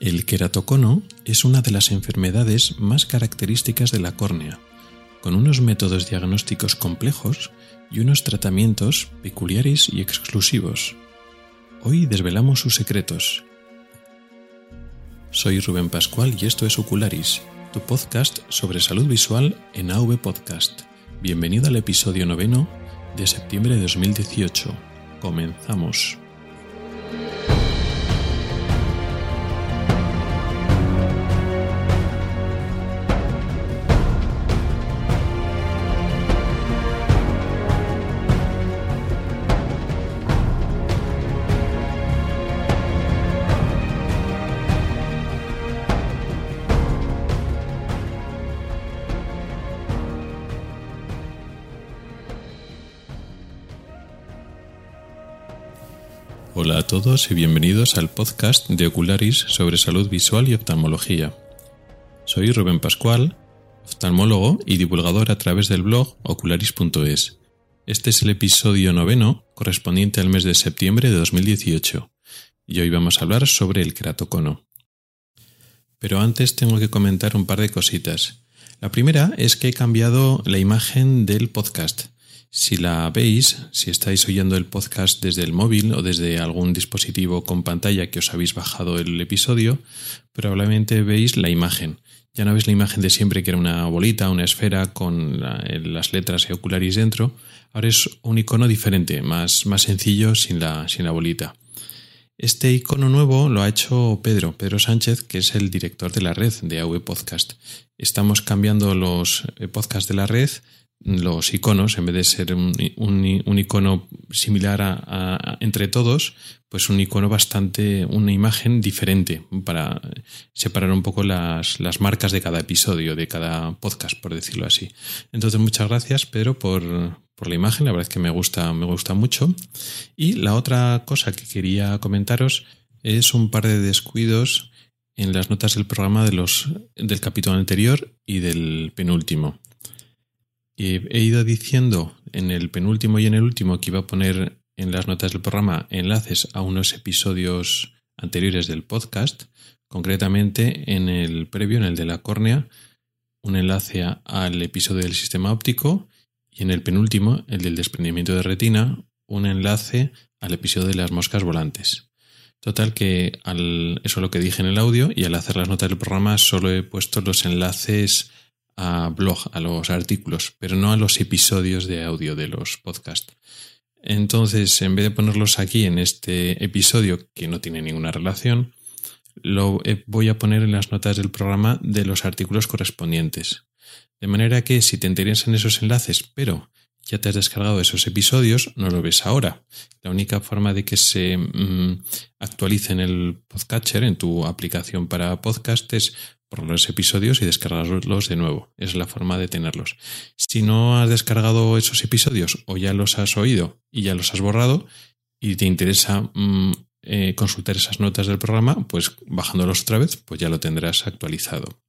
El queratocono es una de las enfermedades más características de la córnea, con unos métodos diagnósticos complejos y unos tratamientos peculiares y exclusivos. Hoy desvelamos sus secretos. Soy Rubén Pascual y esto es Ocularis, tu podcast sobre salud visual en AV Podcast. Bienvenido al episodio noveno de septiembre de 2018. Comenzamos. Todos y bienvenidos al podcast de Ocularis sobre salud visual y oftalmología. Soy Rubén Pascual, oftalmólogo y divulgador a través del blog ocularis.es. Este es el episodio noveno correspondiente al mes de septiembre de 2018 y hoy vamos a hablar sobre el keratocono. Pero antes tengo que comentar un par de cositas. La primera es que he cambiado la imagen del podcast. Si la veis, si estáis oyendo el podcast desde el móvil o desde algún dispositivo con pantalla que os habéis bajado el episodio, probablemente veis la imagen. Ya no veis la imagen de siempre que era una bolita, una esfera con las letras y ocularis dentro. Ahora es un icono diferente, más, más sencillo sin la, sin la bolita. Este icono nuevo lo ha hecho Pedro, Pedro Sánchez, que es el director de la red de AV Podcast. Estamos cambiando los eh, podcasts de la red los iconos, en vez de ser un, un, icono similar a, entre todos, pues un icono bastante, una imagen diferente para separar un poco las, las, marcas de cada episodio, de cada podcast, por decirlo así. Entonces, muchas gracias, Pedro, por, por la imagen, la verdad es que me gusta, me gusta mucho. Y la otra cosa que quería comentaros es un par de descuidos en las notas del programa de los, del capítulo anterior y del penúltimo he ido diciendo en el penúltimo y en el último que iba a poner en las notas del programa enlaces a unos episodios anteriores del podcast, concretamente en el previo, en el de la córnea, un enlace al episodio del sistema óptico y en el penúltimo, el del desprendimiento de retina, un enlace al episodio de las moscas volantes. Total que al, eso es lo que dije en el audio y al hacer las notas del programa solo he puesto los enlaces a blog, a los artículos, pero no a los episodios de audio de los podcasts. Entonces, en vez de ponerlos aquí en este episodio, que no tiene ninguna relación, lo eh, voy a poner en las notas del programa de los artículos correspondientes. De manera que si te interesan esos enlaces, pero ya te has descargado esos episodios, no lo ves ahora. La única forma de que se mm, actualice en el podcatcher, en tu aplicación para podcast, es por los episodios y descargarlos de nuevo. Es la forma de tenerlos. Si no has descargado esos episodios o ya los has oído y ya los has borrado y te interesa mm, eh, consultar esas notas del programa, pues bajándolos otra vez, pues ya lo tendrás actualizado.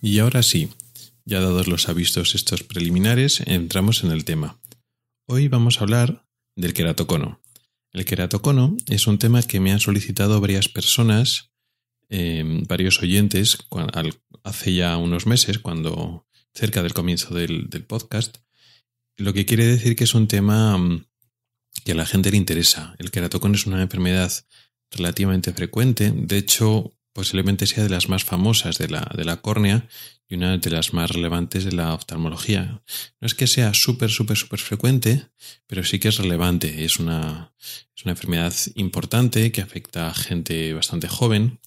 Y ahora sí, ya dados los avisos estos preliminares, entramos en el tema. Hoy vamos a hablar del queratocono. El queratocono es un tema que me han solicitado varias personas, em, varios oyentes, hace ya unos meses, cuando cerca del comienzo del, podcast, lo que quiere decir que es un tema mm, que a la gente le interesa. El queratocono es una enfermedad relativamente frecuente, de hecho, posiblemente sea de las más famosas de la, de la córnea y una de las más relevantes de la oftalmología. No es que sea súper, súper, súper frecuente, pero sí que es relevante. Es una, es una enfermedad importante que afecta a gente bastante joven.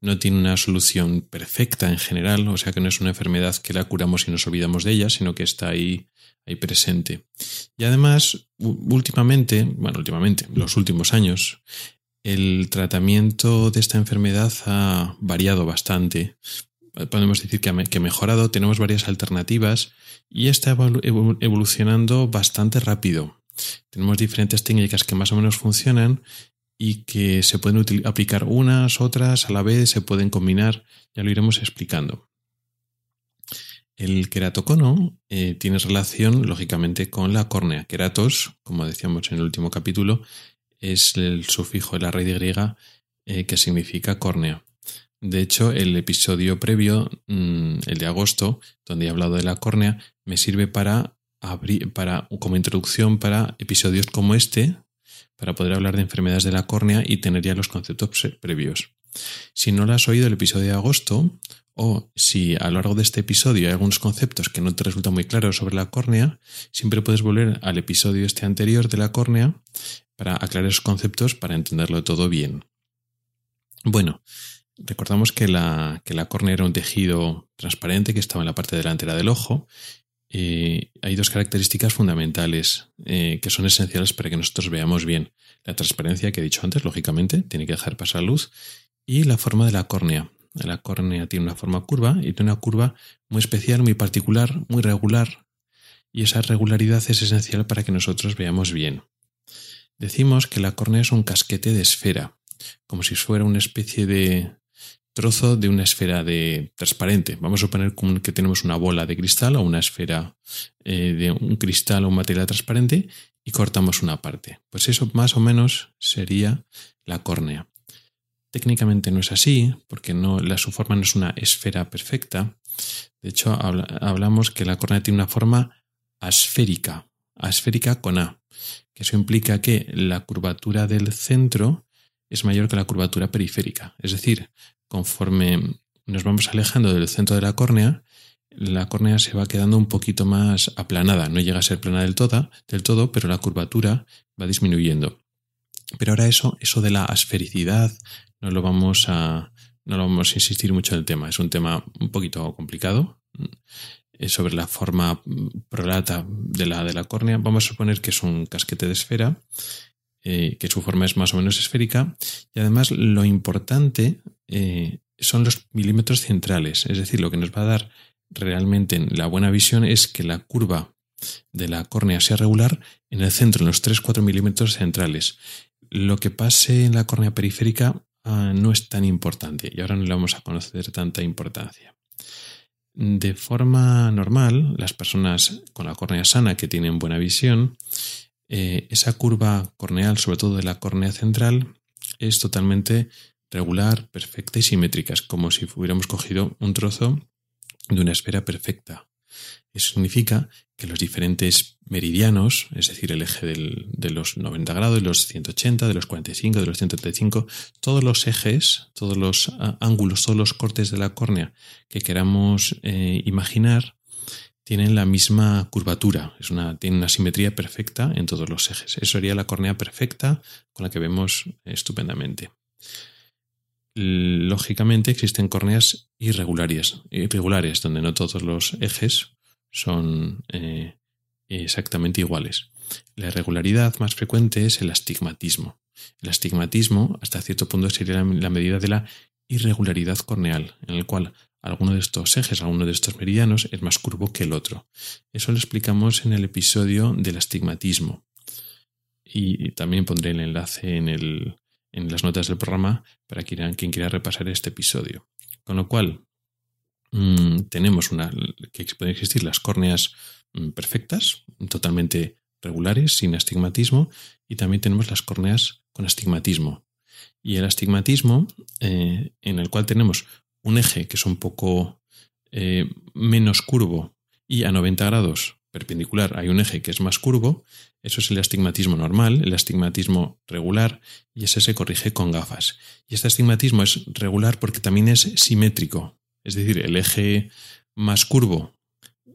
No tiene una solución perfecta en general, o sea que no es una enfermedad que la curamos y nos olvidamos de ella, sino que está ahí, ahí presente. Y además, últimamente, bueno, últimamente, los últimos años, el tratamiento de esta enfermedad ha variado bastante podemos decir que ha, mejorado, tenemos varias alternativas y está evolucionando bastante rápido. Tenemos diferentes técnicas que más o menos funcionan y que se pueden aplicar unas, otras a la vez, se pueden combinar, ya lo iremos explicando. El queratocono eh, tiene relación, lógicamente, con la córnea. Queratos, como decíamos en el último capítulo, es el sufijo de la raíz griega eh, que significa córnea. De hecho, el episodio previo, mm, el de agosto, donde he hablado de la córnea, me sirve para abrir, para, como introducción para episodios como este, para poder hablar de enfermedades de la córnea y tener ya los conceptos previos. Si no lo has oído el episodio de agosto, o si a lo largo de este episodio hay algunos conceptos que no te resultan muy claros sobre la córnea, siempre puedes volver al episodio este anterior de la córnea para aclarar esos conceptos para entenderlo todo bien. Bueno, recordamos que la, que la córnea era un tejido transparente que estaba en la parte delantera del ojo. Eh, hay dos características fundamentales eh, que son esenciales para que nosotros veamos bien. La transparencia que he dicho antes, lógicamente, tiene que dejar pasar luz, y la forma de la córnea. La córnea tiene una forma curva y tiene una curva muy especial, muy particular, muy regular, y esa regularidad es esencial para que nosotros veamos bien. Decimos que la córnea es un casquete de esfera, como si fuera una especie de trozo de una esfera de transparente. Vamos a suponer que tenemos una bola de cristal o una esfera eh, de un cristal o un material transparente y cortamos una parte. Pues eso más o menos sería la córnea. Técnicamente no es así, porque no, la, su forma no es una esfera perfecta. De hecho, hablamos que la córnea tiene una forma asférica, asférica con A, que eso implica que la curvatura del centro es mayor que la curvatura periférica. Es decir, conforme nos vamos alejando del centro de la córnea, la córnea se va quedando un poquito más aplanada. No llega a ser plana del todo, del todo pero la curvatura va disminuyendo. Pero ahora eso, eso de la asfericidad, no lo vamos a, no lo vamos a insistir mucho en el tema. Es un tema un poquito complicado. Eh, sobre la forma prolata de la, de la córnea, vamos a suponer que es un casquete de esfera, eh, que su forma es más o menos esférica. Y además lo importante eh, son los milímetros centrales. Es decir, lo que nos va a dar realmente la buena visión es que la curva de la córnea sea regular en el centro, en los 3-4 milímetros centrales. Lo que pase en la córnea periférica Ah, no es tan importante y ahora no le vamos a conocer tanta importancia. De forma normal, las personas con la córnea sana que tienen buena visión, eh, esa curva corneal, sobre todo de la córnea central, es totalmente regular, perfecta y simétrica, es como si hubiéramos cogido un trozo de una esfera perfecta. Eso significa que los diferentes meridianos, es decir, el eje de los 90 grados, de los 180, de los 45, de los 135, todos los ejes, todos los ángulos, todos los cortes de la córnea que queramos eh, imaginar, tienen la misma curvatura, es una, tienen una simetría perfecta en todos los ejes. Eso sería la córnea perfecta con la que vemos estupendamente. Lógicamente existen córneas irregulares, irregulares donde no todos los ejes son eh, exactamente iguales. La irregularidad más frecuente es el astigmatismo. El astigmatismo, hasta cierto punto, sería la medida de la irregularidad corneal, en el cual alguno de estos ejes, alguno de estos meridianos es más curvo que el otro. Eso lo explicamos en el episodio del astigmatismo. Y también pondré el enlace en, el, en las notas del programa para quien, quien quiera repasar este episodio. Con lo cual, Mm, tenemos una, que pueden existir las córneas mm, perfectas, totalmente regulares, sin astigmatismo, y también tenemos las córneas con astigmatismo. Y el astigmatismo, eh, en el cual tenemos un eje que es un poco eh, menos curvo y a 90 grados perpendicular hay un eje que es más curvo, eso es el astigmatismo normal, el astigmatismo regular, y ese se corrige con gafas. Y este astigmatismo es regular porque también es simétrico, es decir, el eje más curvo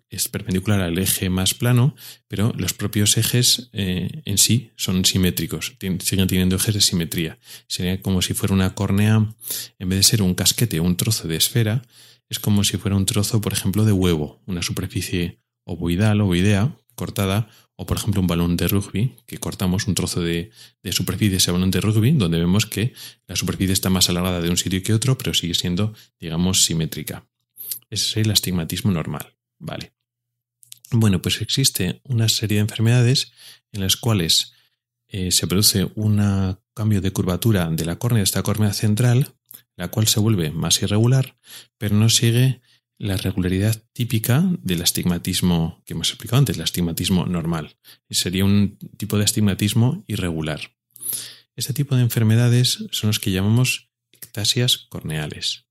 es perpendicular al eje más plano, pero los propios ejes eh, en sí son simétricos, siguen teniendo ejes de simetría. Sería como si fuera una córnea, en vez de ser un casquete o un trozo de esfera, es como si fuera un trozo, por ejemplo, de huevo, una superficie ovoidal, ovoidea, cortada, o por ejemplo un balón de rugby, que cortamos un trozo de, superficie de ese balón de rugby, donde vemos que la superficie está más alargada de un sitio que otro, pero sigue siendo, digamos, simétrica. Ese es el astigmatismo normal. Vale. Bueno, pues existe una serie de enfermedades en las cuales eh, se produce un cambio de curvatura de la córnea, esta córnea central, la cual se vuelve más irregular, pero no sigue la regularidad típica del astigmatismo que hemos explicado antes, el astigmatismo normal. Sería un tipo de astigmatismo irregular. Este tipo de enfermedades son los que llamamos ectasias corneales.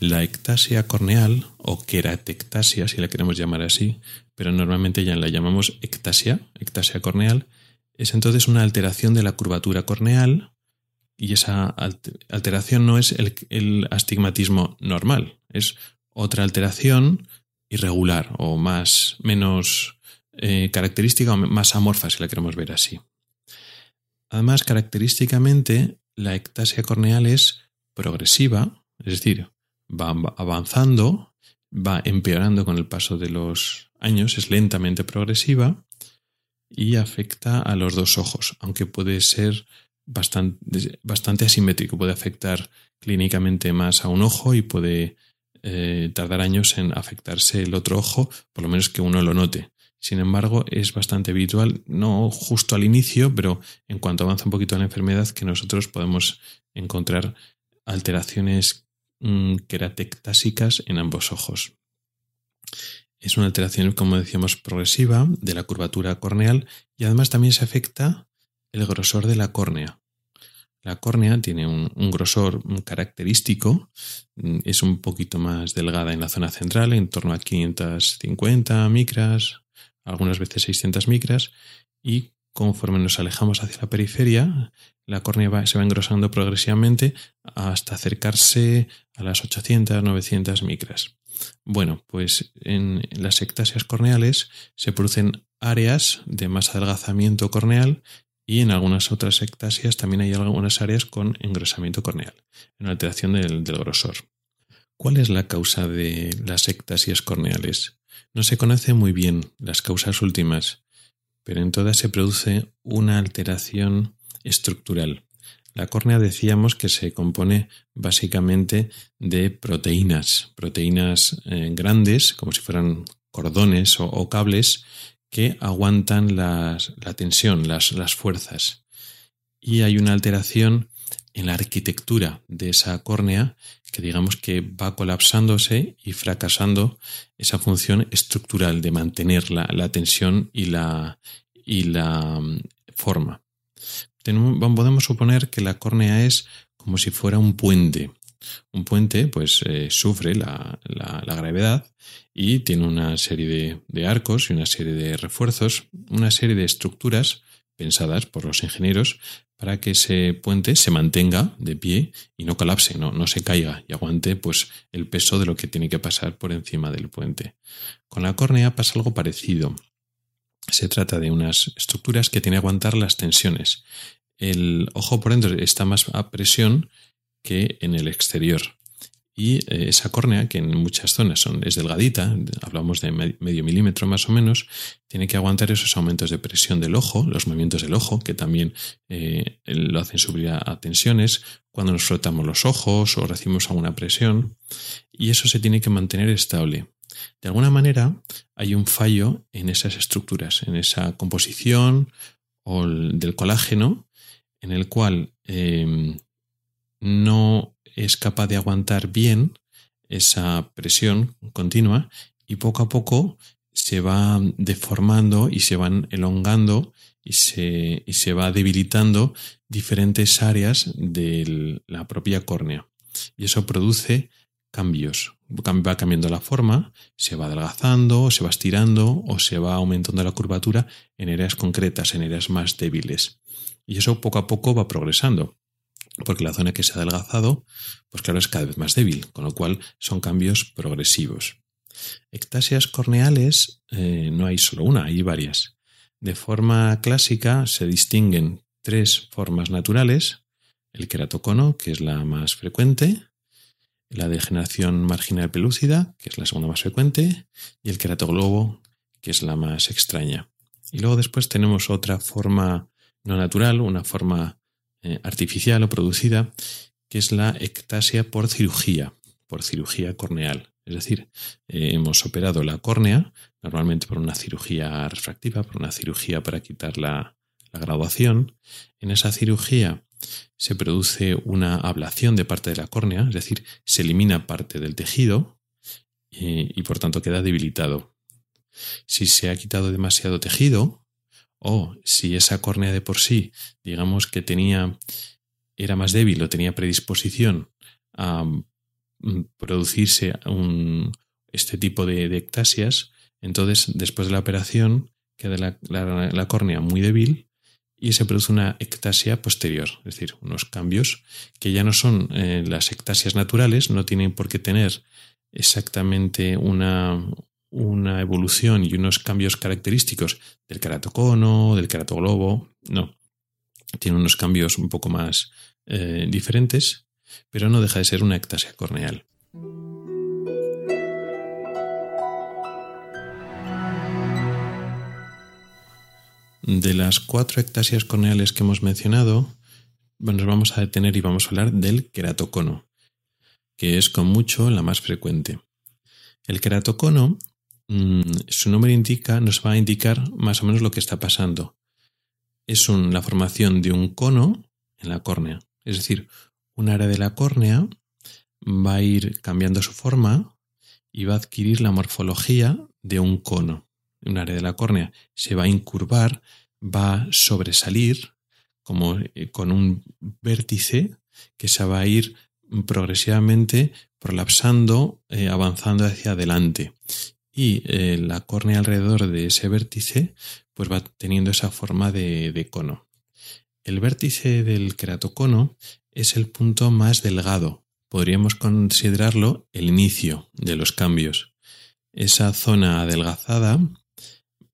La ectasia corneal, o queratectasia, si la queremos llamar así, pero normalmente ya la llamamos ectasia, ectasia corneal, es entonces una alteración de la curvatura corneal y esa alteración no es el, astigmatismo normal, es otra alteración irregular o más menos eh, característica o más amorfa si la queremos ver así. Además, característicamente, la ectasia corneal es progresiva, es decir, va avanzando, va empeorando con el paso de los años, es lentamente progresiva y afecta a los dos ojos, aunque puede ser bastante, bastante asimétrico, puede afectar clínicamente más a un ojo y puede eh, tardar años en afectarse el otro ojo, por lo menos que uno lo note. Sin embargo, es bastante habitual, no justo al inicio, pero en cuanto avanza un poquito la enfermedad, que nosotros podemos encontrar alteraciones mm, queratectásicas en ambos ojos. Es una alteración, como decíamos, progresiva de la curvatura corneal y además también se afecta el grosor de la córnea. La córnea tiene un, grosor característico, mm, es un poquito más delgada en la zona central, en torno a 550 micras, algunas veces 600 micras, y conforme nos alejamos hacia la periferia, la córnea se va engrosando progresivamente hasta acercarse a las 800-900 micras. Bueno, pues en las ectasias corneales se producen áreas de más adelgazamiento corneal y en algunas otras ectasias también hay algunas áreas con engrosamiento corneal, en alteración del, grosor. ¿Cuál es la causa de las ectasias corneales? No se conoce muy bien las causas últimas, pero en todas se produce una alteración estructural. La córnea decíamos que se compone básicamente de proteínas, proteínas eh, grandes, como si fueran cordones o, cables, que aguantan la tensión, las, fuerzas. Y hay una alteración en la arquitectura de esa córnea que digamos que va colapsándose y fracasando esa función estructural de mantener la, tensión y la, mm, forma podemos suponer que la córnea es como si fuera un puente. Un puente, pues, eh, sufre la, gravedad y tiene una serie de, arcos y una serie de refuerzos, una serie de estructuras pensadas por los ingenieros para que ese puente se mantenga de pie y no colapse, no, no se caiga y aguante pues, el peso de lo que tiene que pasar por encima del puente. Con la córnea pasa algo parecido. Se trata de unas estructuras que tienen que aguantar las tensiones. El ojo por dentro está más a presión que en el exterior. Y eh, esa córnea, que en muchas zonas son, es delgadita, hablamos de medio milímetro más o menos, tiene que aguantar esos aumentos de presión del ojo, los movimientos del ojo, que también eh, lo hacen subir a, tensiones, cuando nos frotamos los ojos o recibimos alguna presión, y eso se tiene que mantener estable. De alguna manera hay un fallo en esas estructuras, en esa composición o del colágeno, en el cual em, no es capaz de aguantar bien esa presión continua y poco a poco se va deformando y se van elongando y se, y se va debilitando diferentes áreas de la propia córnea. Y eso produce cambios. Va cambiando la forma, se va adelgazando, se va estirando o se va aumentando la curvatura en áreas concretas, en áreas más débiles. Y eso poco a poco va progresando, porque la zona que se ha adelgazado, pues claro, es cada vez más débil, con lo cual son cambios progresivos. Ectasias corneales eh, no hay solo una, hay varias. De forma clásica se distinguen tres formas naturales, el queratocono, que es la más frecuente, la degeneración marginal pelúcida, que es la segunda más frecuente, y el queratoglobo, que es la más extraña. Y luego después tenemos otra forma no natural, una forma eh, artificial o producida, que es la ectasia por cirugía, por cirugía corneal. Es decir, eh, hemos operado la córnea, normalmente por una cirugía refractiva, por una cirugía para quitar la, la graduación, en esa cirugía se produce una ablación de parte de la córnea, es decir, se elimina parte del tejido y, y por tanto queda debilitado. Si se ha quitado demasiado tejido, o si esa córnea de por sí, digamos que tenía, era más débil o tenía predisposición a mm, producirse este tipo de, ectasias, entonces después de la operación queda la, córnea muy débil y se produce una ectasia posterior, es decir, unos cambios que ya no son eh, las ectasias naturales, no tienen por qué tener exactamente una, una evolución y unos cambios característicos del keratocono, del keratoglobo, no. Tiene unos cambios un poco más eh, diferentes, pero no deja de ser una ectasia corneal. De las cuatro ectasias corneales que hemos mencionado, nos vamos a detener y vamos a hablar del keratocono, que es con mucho la más frecuente. El keratocono Mm, su nombre indica, nos va a indicar más o menos lo que está pasando. Es la formación de un cono en la córnea. Es decir, un área de la córnea va a ir cambiando su forma y va a adquirir la morfología de un cono. Un área de la córnea se va a incurvar, va a sobresalir como eh, con un vértice que se va a ir progresivamente prolapsando, eh, avanzando hacia adelante y eh, la córnea alrededor de ese vértice pues va teniendo esa forma de, cono. El vértice del keratocono es el punto más delgado. Podríamos considerarlo el inicio de los cambios. Esa zona adelgazada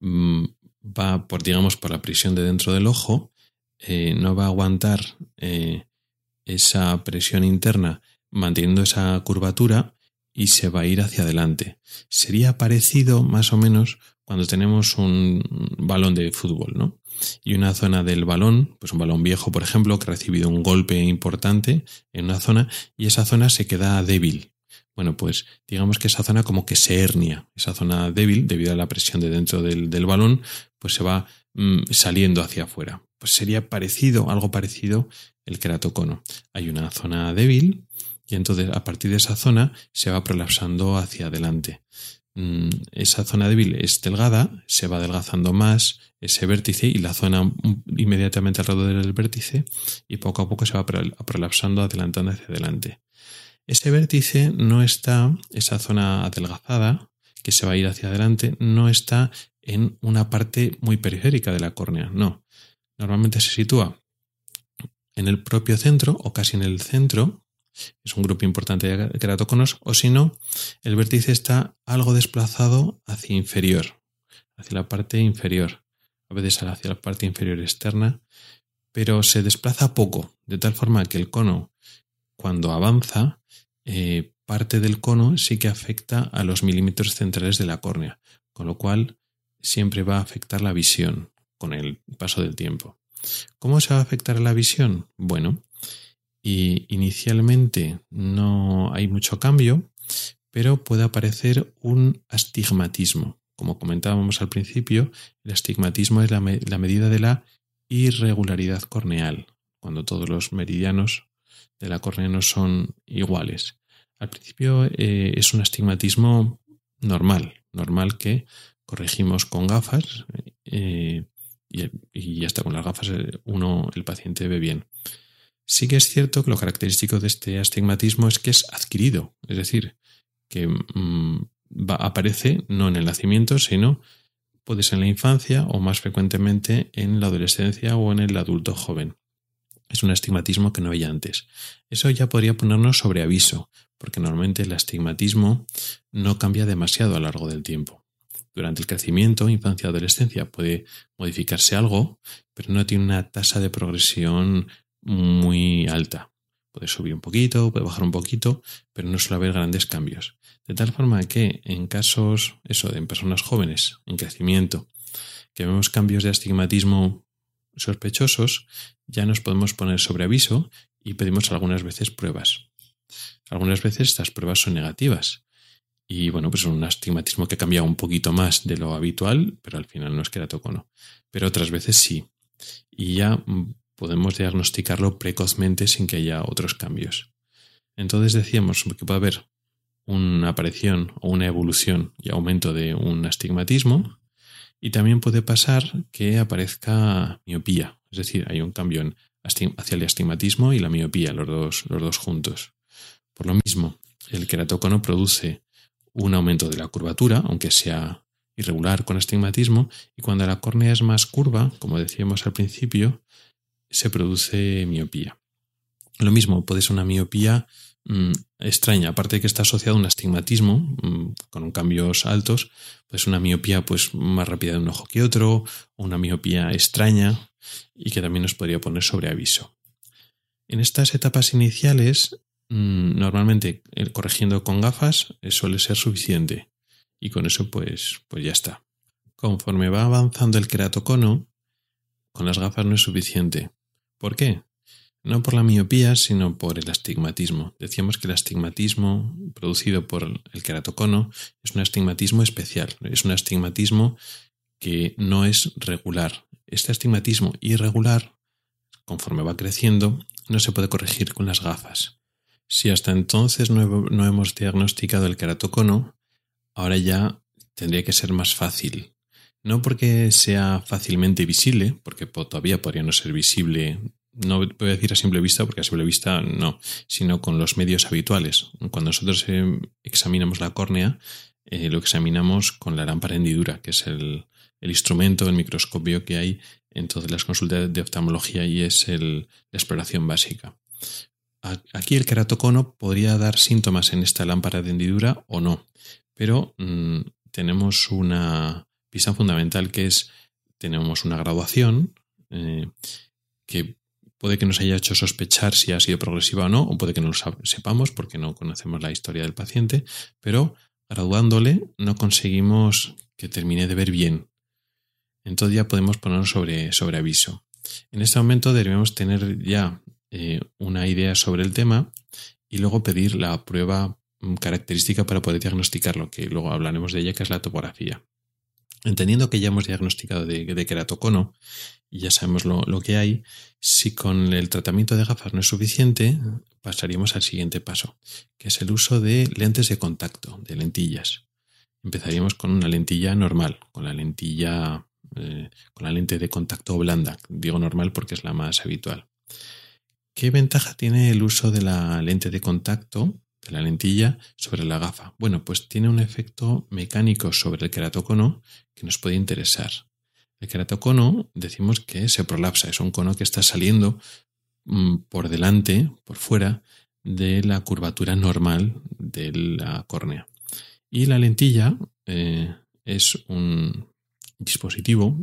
va por, digamos, por la presión de dentro del ojo, eh, no va a aguantar eh, esa presión interna manteniendo esa curvatura y se va a ir hacia adelante. Sería parecido más o menos cuando tenemos un balón de fútbol, ¿no? Y una zona del balón, pues un balón viejo, por ejemplo, que ha recibido un golpe importante en una zona y esa zona se queda débil. Bueno, pues digamos que esa zona como que se hernia, esa zona débil debido a la presión de dentro del, balón, pues se va mm, saliendo hacia afuera. Pues sería parecido, algo parecido el keratocono. Hay una zona débil y entonces a partir de esa zona se va prolapsando hacia adelante. Mm, esa zona débil es delgada, se va adelgazando más ese vértice y la zona inmediatamente alrededor del vértice y poco a poco se va prolapsando, adelantando hacia adelante. Ese vértice no está, esa zona adelgazada que se va a ir hacia adelante, no está en una parte muy periférica de la córnea, no. Normalmente se sitúa en el propio centro o casi en el centro es un grupo importante de queratóconos, o si no, el vértice está algo desplazado hacia inferior, hacia la parte inferior, a veces hacia la parte inferior externa, pero se desplaza poco, de tal forma que el cono, cuando avanza, eh, parte del cono sí que afecta a los milímetros centrales de la córnea, con lo cual siempre va a afectar la visión con el paso del tiempo. ¿Cómo se va a afectar la visión? Bueno, y inicialmente no hay mucho cambio, pero puede aparecer un astigmatismo. Como comentábamos al principio, el astigmatismo es la, medida de la irregularidad corneal, cuando todos los meridianos de la córnea no son iguales. Al principio eh, es un astigmatismo normal, normal que corregimos con gafas eh, y, y, hasta con las gafas eh, uno, el paciente ve bien. Sí que es cierto que lo característico de este astigmatismo es que es adquirido, es decir, que mm, aparece no en el nacimiento, sino puede ser en la infancia o más frecuentemente en la adolescencia o en el adulto joven. Es un astigmatismo que no había antes. Eso ya podría ponernos sobre aviso, porque normalmente el astigmatismo no cambia demasiado a lo largo del tiempo. Durante el crecimiento, infancia, adolescencia puede modificarse algo, pero no tiene una tasa de progresión muy alta. Puede subir un poquito, puede bajar un poquito, pero no suele haber grandes cambios. De tal forma que en casos, eso, en personas jóvenes, en crecimiento, que vemos cambios de astigmatismo sospechosos, ya nos podemos poner sobre aviso y pedimos algunas veces pruebas. Algunas veces estas pruebas son negativas. Y bueno, pues un astigmatismo que cambia un poquito más de lo habitual, pero al final no es que era toco, no. Pero otras veces sí. y ya podemos diagnosticarlo precozmente sin que haya otros cambios. Entonces decíamos que puede haber una aparición o una evolución y aumento de un astigmatismo y también puede pasar que aparezca miopía, es decir, hay un cambio hacia el astigmatismo y la miopía, los dos, los dos juntos. Por lo mismo, el queratocono produce un aumento de la curvatura, aunque sea irregular con astigmatismo, y cuando la córnea es más curva, como decíamos al principio, se produce miopía. Lo mismo, puede ser una miopía mm, extraña, aparte de que está asociado a un astigmatismo mm, con cambios altos, pues una miopía pues más rápida de un ojo que otro, una miopía extraña y que también nos podría poner sobre aviso. En estas etapas iniciales, mm, normalmente eh, corrigiendo con gafas eh, suele ser suficiente y con eso pues, pues ya está. Conforme va avanzando el queratocono, con las gafas no es suficiente. ¿Por qué? No por la miopía, sino por el astigmatismo. Decíamos que el astigmatismo producido por el queratocono es un astigmatismo especial, es un astigmatismo que no es regular. Este astigmatismo irregular, conforme va creciendo, no se puede corregir con las gafas. Si hasta entonces no, no hemos diagnosticado el queratocono, ahora ya tendría que ser más fácil no porque sea fácilmente visible, porque todavía podría no ser visible, no voy a decir a simple vista, porque a simple vista no, sino con los medios habituales. Cuando nosotros eh, examinamos la córnea, eh, lo examinamos con la lámpara hendidura, que es el, instrumento, el microscopio que hay en todas las consultas de oftalmología y es la exploración básica. Aquí el queratocono podría dar síntomas en esta lámpara de hendidura o no, pero mm, tenemos una, pista fundamental que es, tenemos una graduación eh, que puede que nos haya hecho sospechar si ha sido progresiva o no, o puede que no lo sepamos porque no conocemos la historia del paciente, pero graduándole no conseguimos que termine de ver bien. Entonces ya podemos ponernos sobre, sobre aviso. En este momento debemos tener ya eh, una idea sobre el tema y luego pedir la prueba mm, característica para poder diagnosticarlo, que luego hablaremos de ella, que es la topografía. Entendiendo que ya hemos diagnosticado de, de queratocono y ya sabemos lo, que hay, si con el tratamiento de gafas no es suficiente, pasaríamos al siguiente paso, que es el uso de lentes de contacto, de lentillas. Empezaríamos con una lentilla normal, con la lentilla, eh, con la lente de contacto blanda. Digo normal porque es la más habitual. ¿Qué ventaja tiene el uso de la lente de contacto la lentilla sobre la gafa. Bueno, pues tiene un efecto mecánico sobre el queratocono que nos puede interesar. El queratocono decimos que se prolapsa, es un cono que está saliendo mm, por delante, por fuera de la curvatura normal de la córnea. Y la lentilla eh, es un dispositivo,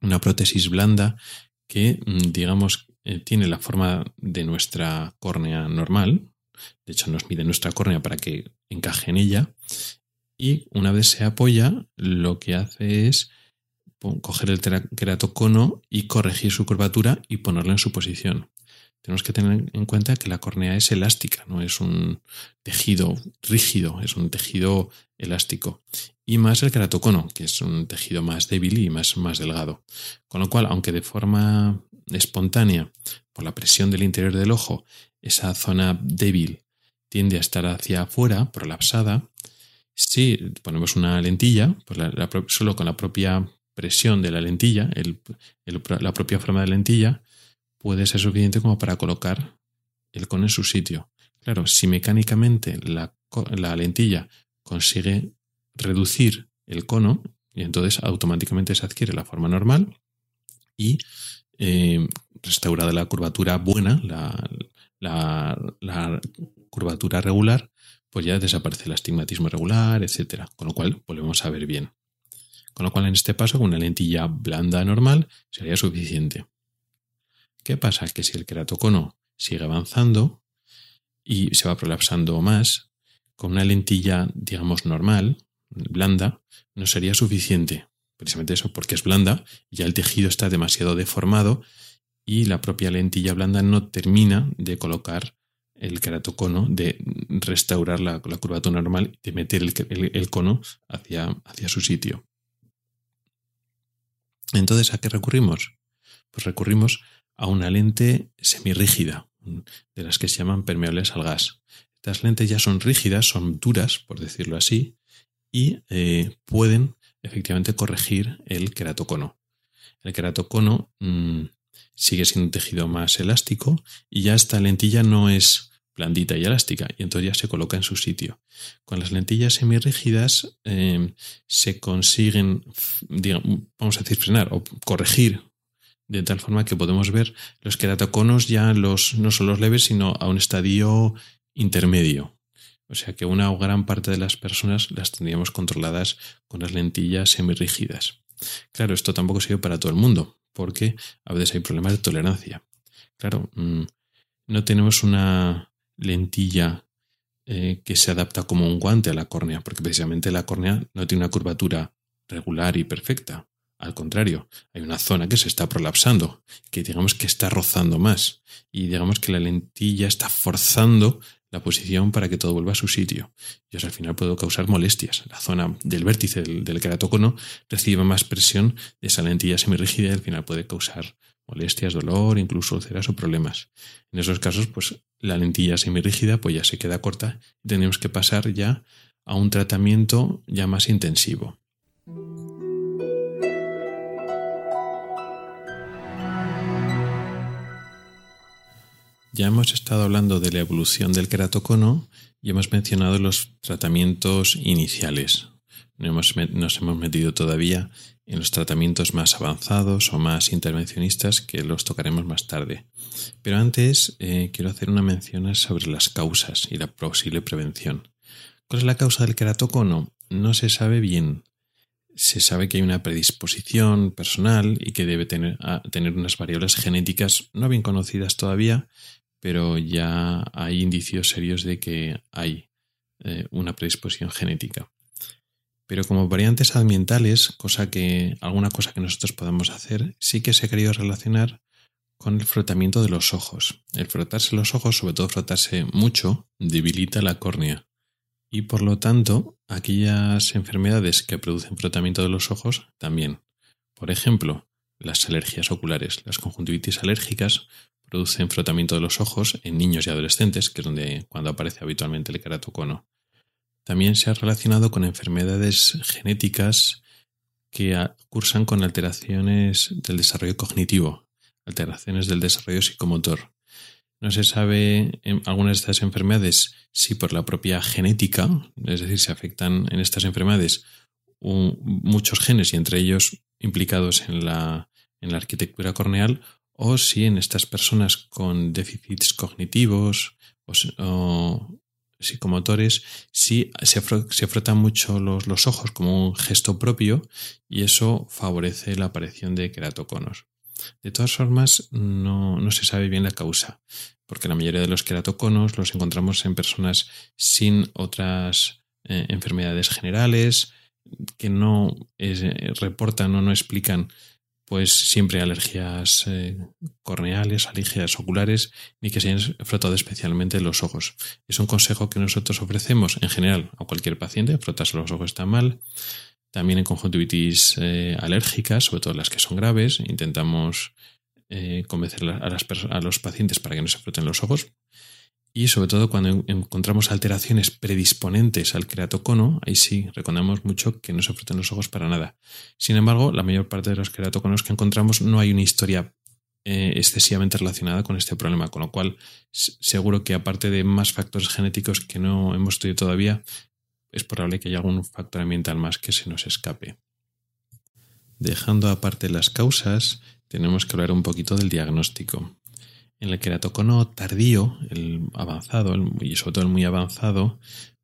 una prótesis blanda que, mm, digamos, eh, tiene la forma de nuestra córnea normal, de hecho, nos mide nuestra córnea para que encaje en ella. Y una vez se apoya, lo que hace es coger el queratocono y corregir su curvatura y ponerlo en su posición. Tenemos que tener en cuenta que la córnea es elástica, no es un tejido rígido, es un tejido elástico. Y más el queratocono, que es un tejido más débil y más, más delgado. Con lo cual, aunque de forma espontánea, por la presión del interior del ojo, esa zona débil tiende a estar hacia afuera, prolapsada. Si ponemos una lentilla, pues solo con la propia presión de la lentilla, la propia forma de lentilla, puede ser suficiente como para colocar el cono en su sitio. Claro, si mecánicamente la, lentilla consigue reducir el cono, y entonces automáticamente se adquiere la forma normal y eh, restaurada la curvatura buena, la, curvatura regular, pues ya desaparece el astigmatismo regular, etc. Con lo cual volvemos a ver bien. Con lo cual en este paso con una lentilla blanda normal sería suficiente. ¿Qué pasa? Que si el queratocono sigue avanzando y se va prolapsando más, con una lentilla, digamos, normal, blanda, no sería suficiente. Precisamente eso, porque es blanda, ya el tejido está demasiado deformado y la propia lentilla blanda no termina de colocar el queratocono, de restaurar la, curvatura normal, de meter el, cono hacia, hacia, su sitio. Entonces, ¿a qué recurrimos? pues recurrimos a una lente semirrígida, de las que se llaman permeables al gas. Estas lentes ya son rígidas, son duras, por decirlo así, y eh, pueden efectivamente corregir el queratocono. El queratocono mm, sigue siendo un tejido más elástico y ya esta lentilla no es blandita y elástica y entonces ya se coloca en su sitio. Con las lentillas semirrígidas em, se consiguen, vamos a decir, frenar o corregir de tal forma que podemos ver los queratoconos ya los, no son los leves, sino a un estadio intermedio. O sea que una gran parte de las personas las tendríamos controladas con las lentillas semirrígidas. Claro, esto tampoco sirve para todo el mundo, porque a veces hay problemas de tolerancia. Claro, mm, no tenemos una lentilla eh, que se adapta como un guante a la córnea, porque precisamente la córnea no tiene una curvatura regular y perfecta. Al contrario, hay una zona que se está prolapsando, que digamos que está rozando más, y digamos que la lentilla está forzando la posición para que todo vuelva a su sitio. Y eso al final puede causar molestias. La zona del vértice del, del queratocono recibe más presión de esa lentilla semirrígida y al final puede causar molestias, dolor, incluso úlceras o problemas. En esos casos, pues la lentilla semirrígida pues ya se queda corta y tenemos que pasar ya a un tratamiento ya más intensivo. Ya hemos estado hablando de la evolución del queratocono y hemos mencionado los tratamientos iniciales. nos hemos metido todavía en los tratamientos más avanzados o más intervencionistas que los tocaremos más tarde. Pero antes eh, quiero hacer una mención sobre las causas y la posible prevención. ¿Cuál es la causa del queratocono? No se sabe bien. Se sabe que hay una predisposición personal y que debe tener, tener unas variables genéticas no bien conocidas todavía, pero ya hay indicios serios de que hay eh, una predisposición genética. Pero como variantes ambientales, cosa que, alguna cosa que nosotros podemos hacer, sí que se ha querido relacionar con el frotamiento de los ojos. El frotarse los ojos, sobre todo frotarse mucho, debilita la córnea. Y por lo tanto, aquellas enfermedades que producen frotamiento de los ojos también. Por ejemplo, las alergias oculares, las conjuntivitis alérgicas producen frotamiento de los ojos en niños y adolescentes, que es donde cuando aparece habitualmente el queratocono. También se ha relacionado con enfermedades genéticas que cursan con alteraciones del desarrollo cognitivo, alteraciones del desarrollo psicomotor. No se sabe en algunas de estas enfermedades si por la propia genética, es decir, se afectan en estas enfermedades muchos genes y entre ellos implicados en la, en la arquitectura corneal, o si en estas personas con déficits cognitivos o, psicomotores sí se, frotan mucho los, ojos como un gesto propio y eso favorece la aparición de queratoconos. De todas formas, no, se sabe bien la causa, porque la mayoría de los queratoconos los encontramos en personas sin otras eh, enfermedades generales, que no eh, reportan o no explican pues siempre alergias eh, corneales, alergias oculares, ni que se hayan frotado especialmente los ojos. Es un consejo que nosotros ofrecemos en general a cualquier paciente, frotarse los ojos está mal. También en conjuntivitis eh, alérgicas, sobre todo las que son graves, intentamos eh, convencer a, los pacientes para que no se froten los ojos, y sobre todo cuando encontramos alteraciones predisponentes al queratocono, ahí sí recomendamos mucho que no se froten los ojos para nada. Sin embargo, la mayor parte de los queratoconos que encontramos no hay una historia eh, excesivamente relacionada con este problema, con lo cual seguro que aparte de más factores genéticos que no hemos estudiado todavía, es probable que haya algún factor ambiental más que se nos escape. Dejando aparte las causas, tenemos que hablar un poquito del diagnóstico. En el queratocono tardío, el avanzado, y sobre todo el muy avanzado,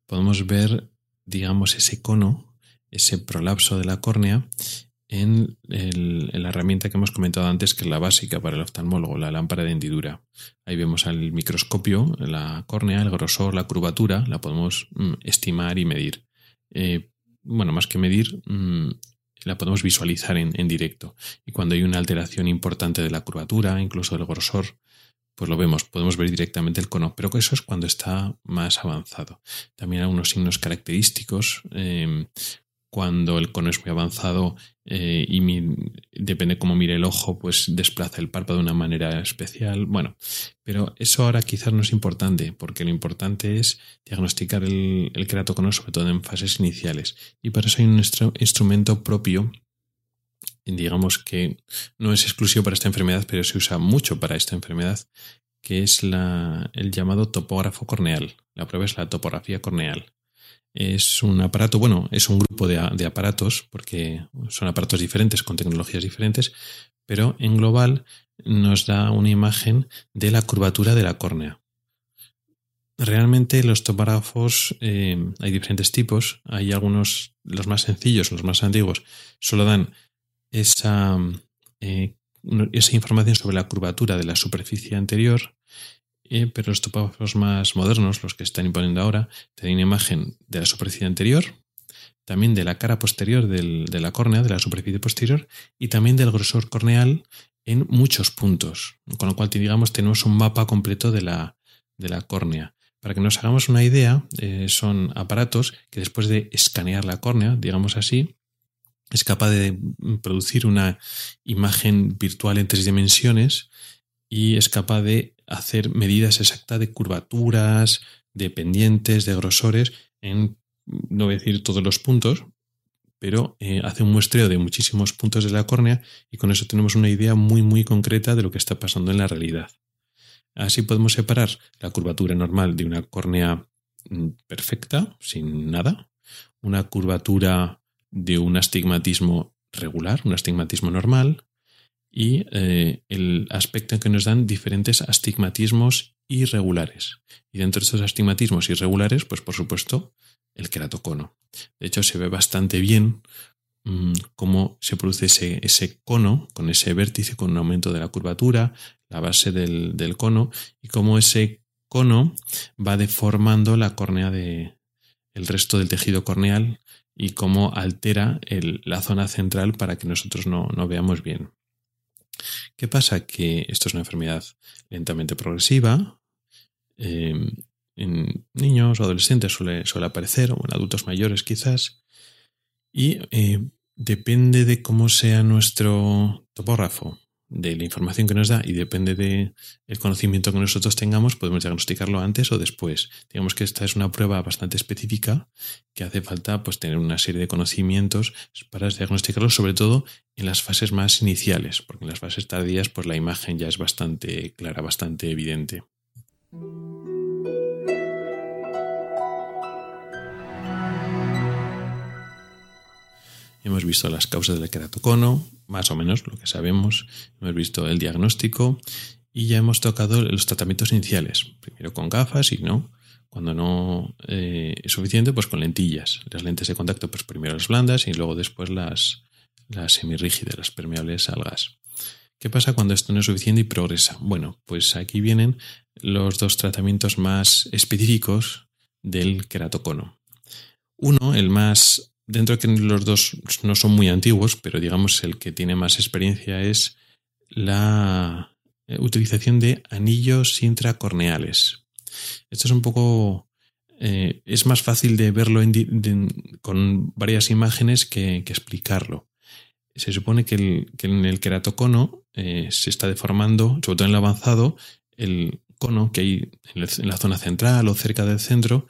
podemos ver, digamos, ese cono, ese prolapso de la córnea en, la herramienta que hemos comentado antes, que es la básica para el oftalmólogo, la lámpara de hendidura. Ahí vemos al microscopio la córnea, el grosor, la curvatura, la podemos mm, estimar y medir. Eh, bueno, más que medir, mm, la podemos visualizar en, en, directo. Y cuando hay una alteración importante de la curvatura, incluso del grosor, pues lo vemos, podemos ver directamente el cono, pero eso es cuando está más avanzado. También hay unos signos característicos. Em, cuando el cono es muy avanzado eh, y depende cómo mire el ojo, pues desplaza el párpado de una manera especial. Bueno, pero eso ahora quizás no es importante, porque lo importante es diagnosticar el, el sobre todo en fases iniciales. Y para eso hay un instrumento propio digamos que no es exclusivo para esta enfermedad, pero se usa mucho para esta enfermedad, que es la, el llamado topógrafo corneal. La prueba es la topografía corneal. Es un aparato, bueno, es un grupo de, de aparatos, porque son aparatos diferentes con tecnologías diferentes, pero en global nos da una imagen de la curvatura de la córnea. Realmente los topógrafos eh, hay diferentes tipos. Hay algunos, los más sencillos, los más antiguos, solo dan esa, eh, esa información sobre la curvatura de la superficie anterior, eh, pero los topógrafos más modernos, los que están imponiendo ahora, te dan imagen de la superficie anterior, también de la cara posterior de la córnea, de la superficie posterior, y también del grosor corneal en muchos puntos. Con lo cual, digamos, tenemos un mapa completo de la, de la córnea. Para que nos hagamos una idea, eh, son aparatos que después de escanear la córnea, digamos así, es capaz de producir una imagen virtual en tres dimensiones y es capaz de hacer medidas exactas de curvaturas, de pendientes, de grosores, en no voy a decir todos los puntos, pero eh, hace un muestreo de muchísimos puntos de la córnea y con eso tenemos una idea muy muy concreta de lo que está pasando en la realidad. Así podemos separar la curvatura normal de una córnea mm, perfecta, sin nada, una curvatura de un astigmatismo regular, un astigmatismo normal, y eh, el aspecto que nos dan diferentes astigmatismos irregulares. Y dentro de estos astigmatismos irregulares, pues por supuesto, el queratocono. De hecho, se ve bastante bien mm, cómo se produce ese, ese, cono, con ese vértice, con un aumento de la curvatura, la base del, del cono, y cómo ese cono va deformando la córnea de el resto del tejido corneal y cómo altera la zona central para que nosotros no, veamos bien. ¿Qué pasa? Que esto es una enfermedad lentamente progresiva. Em, en niños o adolescentes suele, suele, aparecer, o en adultos mayores quizás. Y eh, depende de cómo sea nuestro topógrafo de la información que nos da y depende del el conocimiento que nosotros tengamos, podemos diagnosticarlo antes o después. Digamos que esta es una prueba bastante específica que hace falta pues, tener una serie de conocimientos para diagnosticarlo, sobre todo en las fases más iniciales, porque en las fases tardías pues, la imagen ya es bastante clara, bastante evidente. Hemos visto las causas del queratocono, más o menos lo que sabemos. Hemos visto el diagnóstico y ya hemos tocado los tratamientos iniciales. Primero con gafas y no. Cuando no eh, es suficiente, pues con lentillas. Las lentes de contacto, pues primero las blandas y luego después las, las semirrígidas, las permeables al gas. ¿Qué pasa cuando esto no es suficiente y progresa? Bueno, pues aquí vienen los dos tratamientos más específicos del queratocono. Uno, el más dentro de que los dos no son muy antiguos, pero digamos el que tiene más experiencia es la eh, utilización de anillos intracorneales. Esto es un poco... Eh, es más fácil de verlo con varias imágenes que, explicarlo. Se supone que, en el queratocono eh, se está deformando, sobre todo en el avanzado, el cono que hay en la zona central o cerca del centro,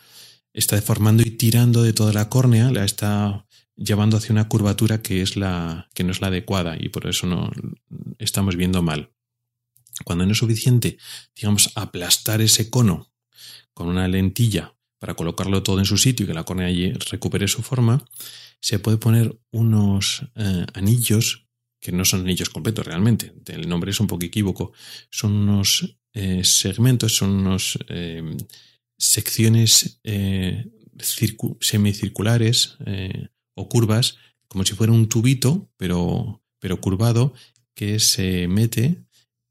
está deformando y tirando de toda la córnea, la está llevando hacia una curvatura que es la que no es la adecuada y por eso no estamos viendo mal. Cuando no es suficiente, digamos, aplastar ese cono con una lentilla para colocarlo todo en su sitio y que la córnea recupere su forma, se puede poner unos eh, anillos que no son anillos completos realmente. El nombre es un poco equívoco. Son unos eh, segmentos, son unos eh, secciones eh, semicirculares eh, o curvas, como si fuera un tubito, pero, pero curvado, que se mete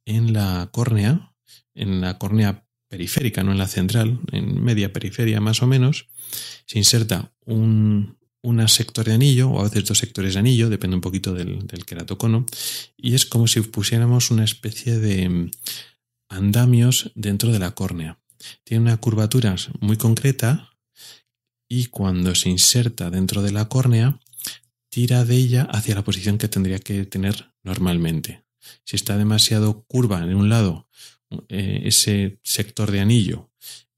en la córnea, en la córnea periférica, no en la central, en media periferia más o menos, se inserta un, sector de anillo, o a veces dos sectores de anillo, depende un poquito del, del queratocono, y es como si pusiéramos una especie de andamios dentro de la córnea tiene una curvatura muy concreta y cuando se inserta dentro de la córnea tira de ella hacia la posición que tendría que tener normalmente. Si está demasiado curva en un lado, eh, ese sector de anillo,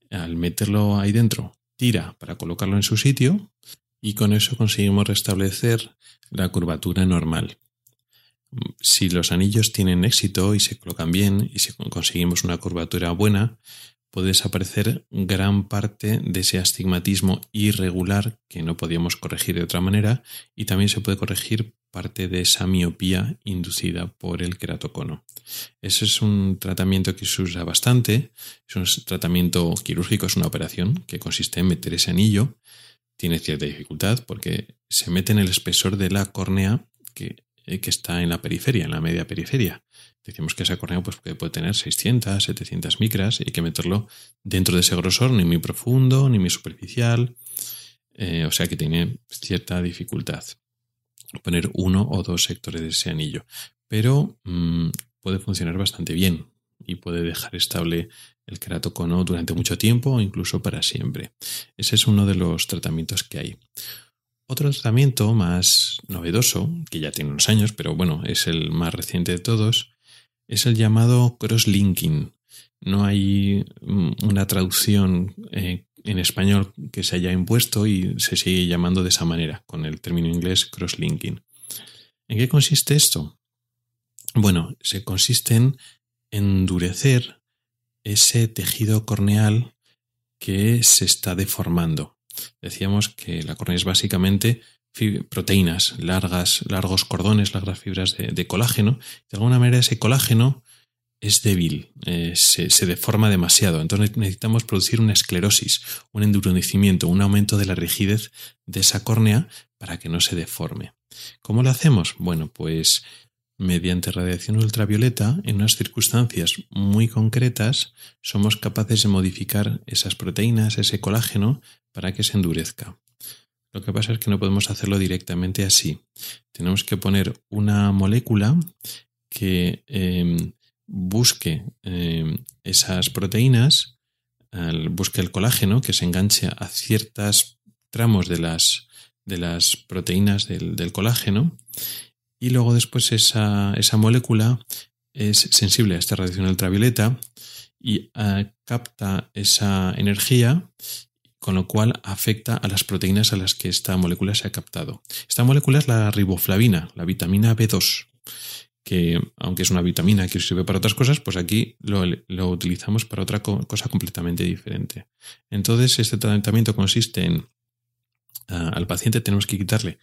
al meterlo ahí dentro, tira para colocarlo en su sitio y con eso conseguimos restablecer la curvatura normal. Si los anillos tienen éxito y se colocan bien y si conseguimos una curvatura buena, puede desaparecer gran parte de ese astigmatismo irregular que no podíamos corregir de otra manera y también se puede corregir parte de esa miopía inducida por el queratocono. Ese es un tratamiento que se usa bastante, es un tratamiento quirúrgico, es una operación que consiste en meter ese anillo, tiene cierta dificultad porque se mete en el espesor de la córnea que, eh, que está en la periferia, en la media periferia. Decimos que esa córnea pues, puede tener 600, 700 micras y hay que meterlo dentro de ese grosor, ni muy profundo, ni muy superficial. Eh, o sea que tiene cierta dificultad poner uno o dos sectores de ese anillo. Pero mm, puede funcionar bastante bien y puede dejar estable el queratocono durante mucho tiempo o incluso para siempre. Ese es uno de los tratamientos que hay. Otro tratamiento más novedoso, que ya tiene unos años, pero bueno, es el más reciente de todos, es el llamado crosslinking. No hay mm, una traducción eh, en español que se haya impuesto y se sigue llamando de esa manera, con el término inglés crosslinking. ¿En qué consiste esto? Bueno, se consiste en endurecer ese tejido corneal que se está deformando. Decíamos que la córnea es básicamente proteínas, largas, largos cordones, largas fibras de, colágeno. De alguna manera ese colágeno es débil, eh, se, deforma demasiado. Entonces necesitamos producir una esclerosis, un endurecimiento, un aumento de la rigidez de esa córnea para que no se deforme. ¿Cómo lo hacemos? Bueno, pues mediante radiación ultravioleta, en unas circunstancias muy concretas, somos capaces de modificar esas proteínas, ese colágeno, para que se endurezca. Lo que pasa es que no podemos hacerlo directamente así. Tenemos que poner una molécula que em, busque eh, esas proteínas, busque el colágeno que se enganche a ciertos tramos de las, de las proteínas del, colágeno y luego después esa, esa, molécula es sensible a esta radiación ultravioleta y eh, capta esa energía con lo cual afecta a las proteínas a las que esta molécula se ha captado. Esta molécula es la riboflavina, la vitamina B2 que aunque es una vitamina que sirve para otras cosas, pues aquí lo, utilizamos para otra cosa completamente diferente. Entonces, este tratamiento consiste en, al paciente tenemos que quitarle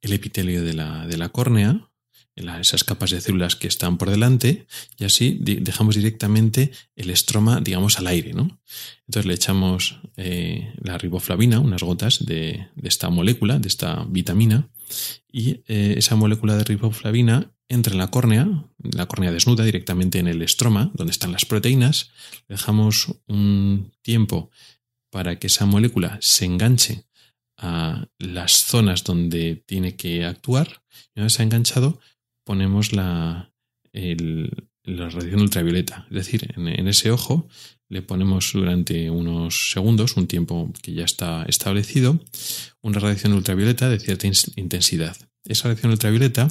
el epitelio de la, de la córnea, esas capas de células que están por delante, y así dejamos directamente el estroma, digamos, al aire, ¿no? Entonces le echamos eh, la riboflavina, unas gotas de, esta molécula, de esta vitamina, y eh, esa molécula de riboflavina entra en la córnea, la córnea desnuda directamente en el estroma, donde están las proteínas, dejamos un tiempo para que esa molécula se enganche a las zonas donde tiene que actuar. Y una vez se ha enganchado, ponemos la, la radiación ultravioleta. Es decir, en, ese ojo le ponemos durante unos segundos, un tiempo que ya está establecido, una radiación ultravioleta de cierta intensidad. Esa radiación ultravioleta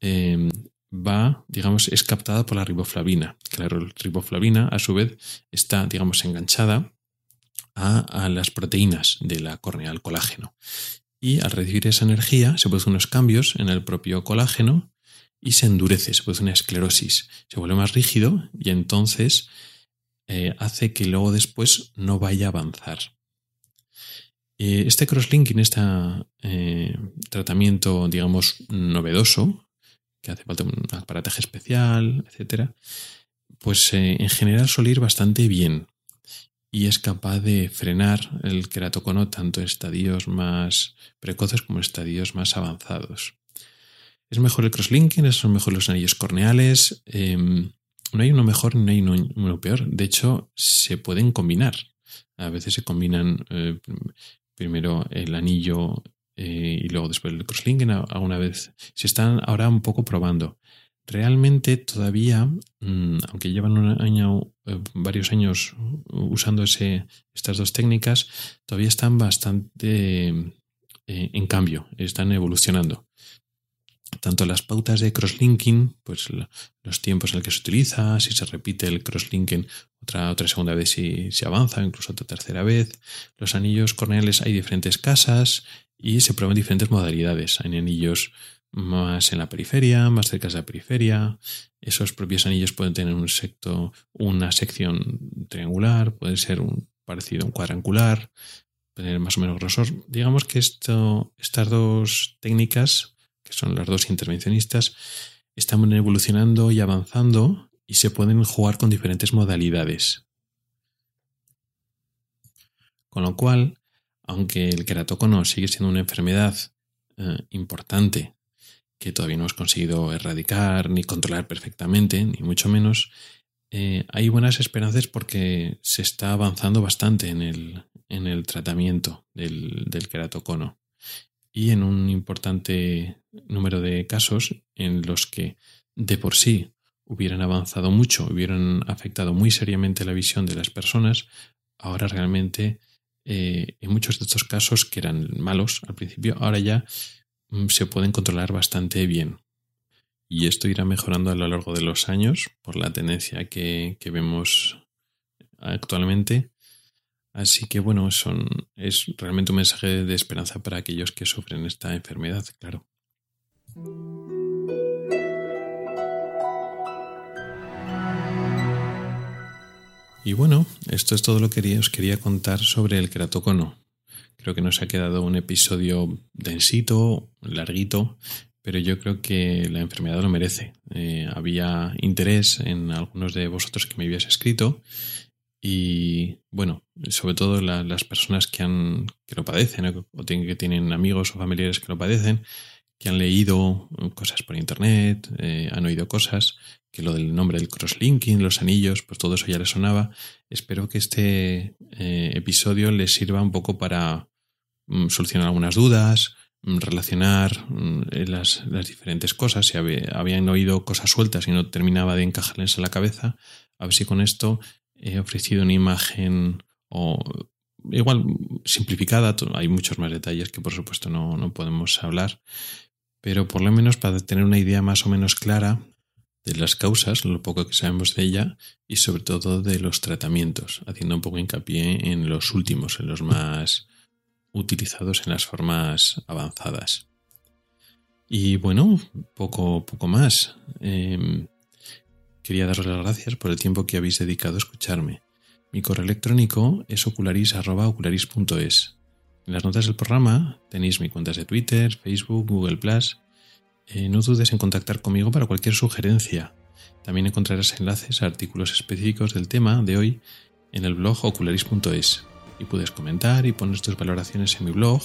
Em, va, digamos, es captada por la riboflavina. Claro, la riboflavina, a su vez, está, digamos, enganchada a, las proteínas de la córnea, al colágeno. Y al recibir esa energía se producen unos cambios en el propio colágeno y se endurece, se produce una esclerosis, se vuelve más rígido y entonces eh, hace que luego después no vaya a avanzar. Eh, este crosslinking, este tratamiento, digamos, novedoso, que hace falta un aparataje especial, etcétera, pues eh, en general suele ir bastante bien y es capaz de frenar el queratocono tanto en estadios más precoces como en estadios más avanzados. Es mejor el crosslinking, son mejor los anillos corneales. Em, no hay uno mejor ni hay uno, peor. De hecho, se pueden combinar. A veces se combinan eh, primero el anillo eh, y luego después el crosslinking alguna vez. Se están ahora un poco probando. Realmente todavía, mm, aunque llevan eh, varios años usando estas dos técnicas, todavía están bastante eh, en cambio, están evolucionando. Tanto las pautas de crosslinking, pues los tiempos en el que se utiliza, si se repite el crosslinking otra, otra segunda vez si se avanza, incluso otra tercera vez. Los anillos corneales hay diferentes casas y se prueban diferentes modalidades. Hay anillos más en la periferia, más cerca de la periferia. Esos propios anillos pueden tener un secto, una sección triangular, puede ser un parecido a un cuadrangular, tener más o menos grosor. Digamos que esto, estas dos técnicas, que son las dos intervencionistas, están evolucionando y avanzando y se pueden jugar con diferentes modalidades. Con lo cual, aunque el queratocono sigue siendo una enfermedad eh, importante que todavía no hemos conseguido erradicar ni controlar perfectamente, ni mucho menos, eh, hay buenas esperanzas porque se está avanzando bastante en el, en el tratamiento del, del queratocono. Y en un importante número de casos en los que de por sí hubieran avanzado mucho, hubieran afectado muy seriamente la visión de las personas, ahora realmente eh, en muchos de estos casos que eran malos al principio, ahora ya se pueden controlar bastante bien. Y esto irá mejorando a lo largo de los años por la tendencia que, vemos actualmente. Así que bueno, son, es realmente un mensaje de esperanza para aquellos que sufren esta enfermedad, claro. Y bueno, esto es todo lo que os quería contar sobre el queratocono. Creo que nos ha quedado un episodio densito, larguito, pero yo creo que la enfermedad lo merece. Eh, había interés en algunos de vosotros que me habíais escrito y bueno, sobre todo las personas que, han, que lo padecen o que tienen amigos o familiares que lo padecen, que han leído cosas por internet, eh, han oído cosas, que lo del nombre del crosslinking, los anillos, pues todo eso ya les sonaba. Espero que este eh, episodio les sirva un poco para solucionar algunas dudas, mm, relacionar mm, las, diferentes cosas. Si habían oído cosas sueltas y no terminaba de encajarles en la cabeza, a ver si con esto he ofrecido una imagen o igual simplificada, hay muchos más detalles que por supuesto no, no podemos hablar, pero por lo menos para tener una idea más o menos clara de las causas, lo poco que sabemos de ella y sobre todo de los tratamientos, haciendo un poco hincapié en los últimos, en los más utilizados en las formas avanzadas. Y bueno, poco, poco más. Em, quería daros las gracias por el tiempo que habéis dedicado a escucharme. Mi correo electrónico es ocularis.ocularis.es. En las notas del programa tenéis mis cuentas de Twitter, Facebook, Google ⁇ eh, no dudes en contactar conmigo para cualquier sugerencia. También encontrarás enlaces a artículos específicos del tema de hoy en el blog ocularis.es y puedes comentar y poner tus valoraciones en mi blog,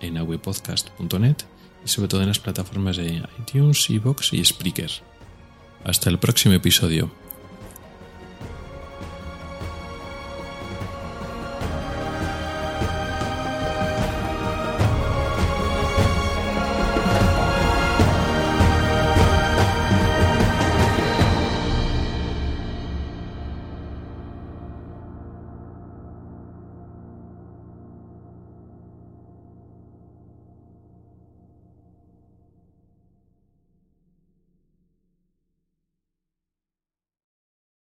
en awepodcast.net y sobre todo en las plataformas de iTunes, Evox y Spreaker. Hasta el próximo episodio.